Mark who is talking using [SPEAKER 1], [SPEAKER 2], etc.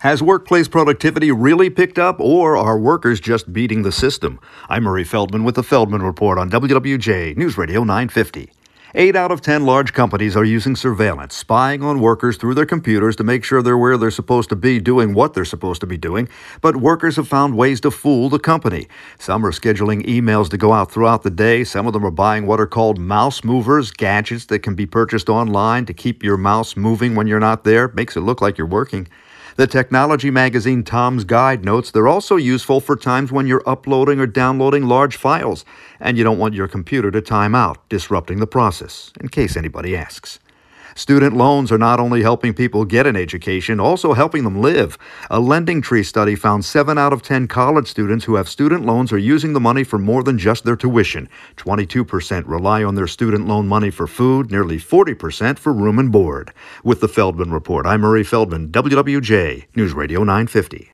[SPEAKER 1] Has workplace productivity really picked up, or are workers just beating the system? I'm Murray Feldman with the Feldman Report on WWJ News Radio 950. Eight out of ten large companies are using surveillance, spying on workers through their computers to make sure they're where they're supposed to be, doing what they're supposed to be doing. But workers have found ways to fool the company. Some are scheduling emails to go out throughout the day. Some of them are buying what are called mouse movers, gadgets that can be purchased online to keep your mouse moving when you're not there. Makes it look like you're working. The technology magazine Tom's Guide notes they're also useful for times when you're uploading or downloading large files and you don't want your computer to time out, disrupting the process, in case anybody asks. Student loans are not only helping people get an education, also helping them live. A LendingTree study found 7 out of 10 college students who have student loans are using the money for more than just their tuition. 22% rely on their student loan money for food, nearly 40% for room and board. With the Feldman Report, I'm Murray Feldman, WWJ, News Radio 950.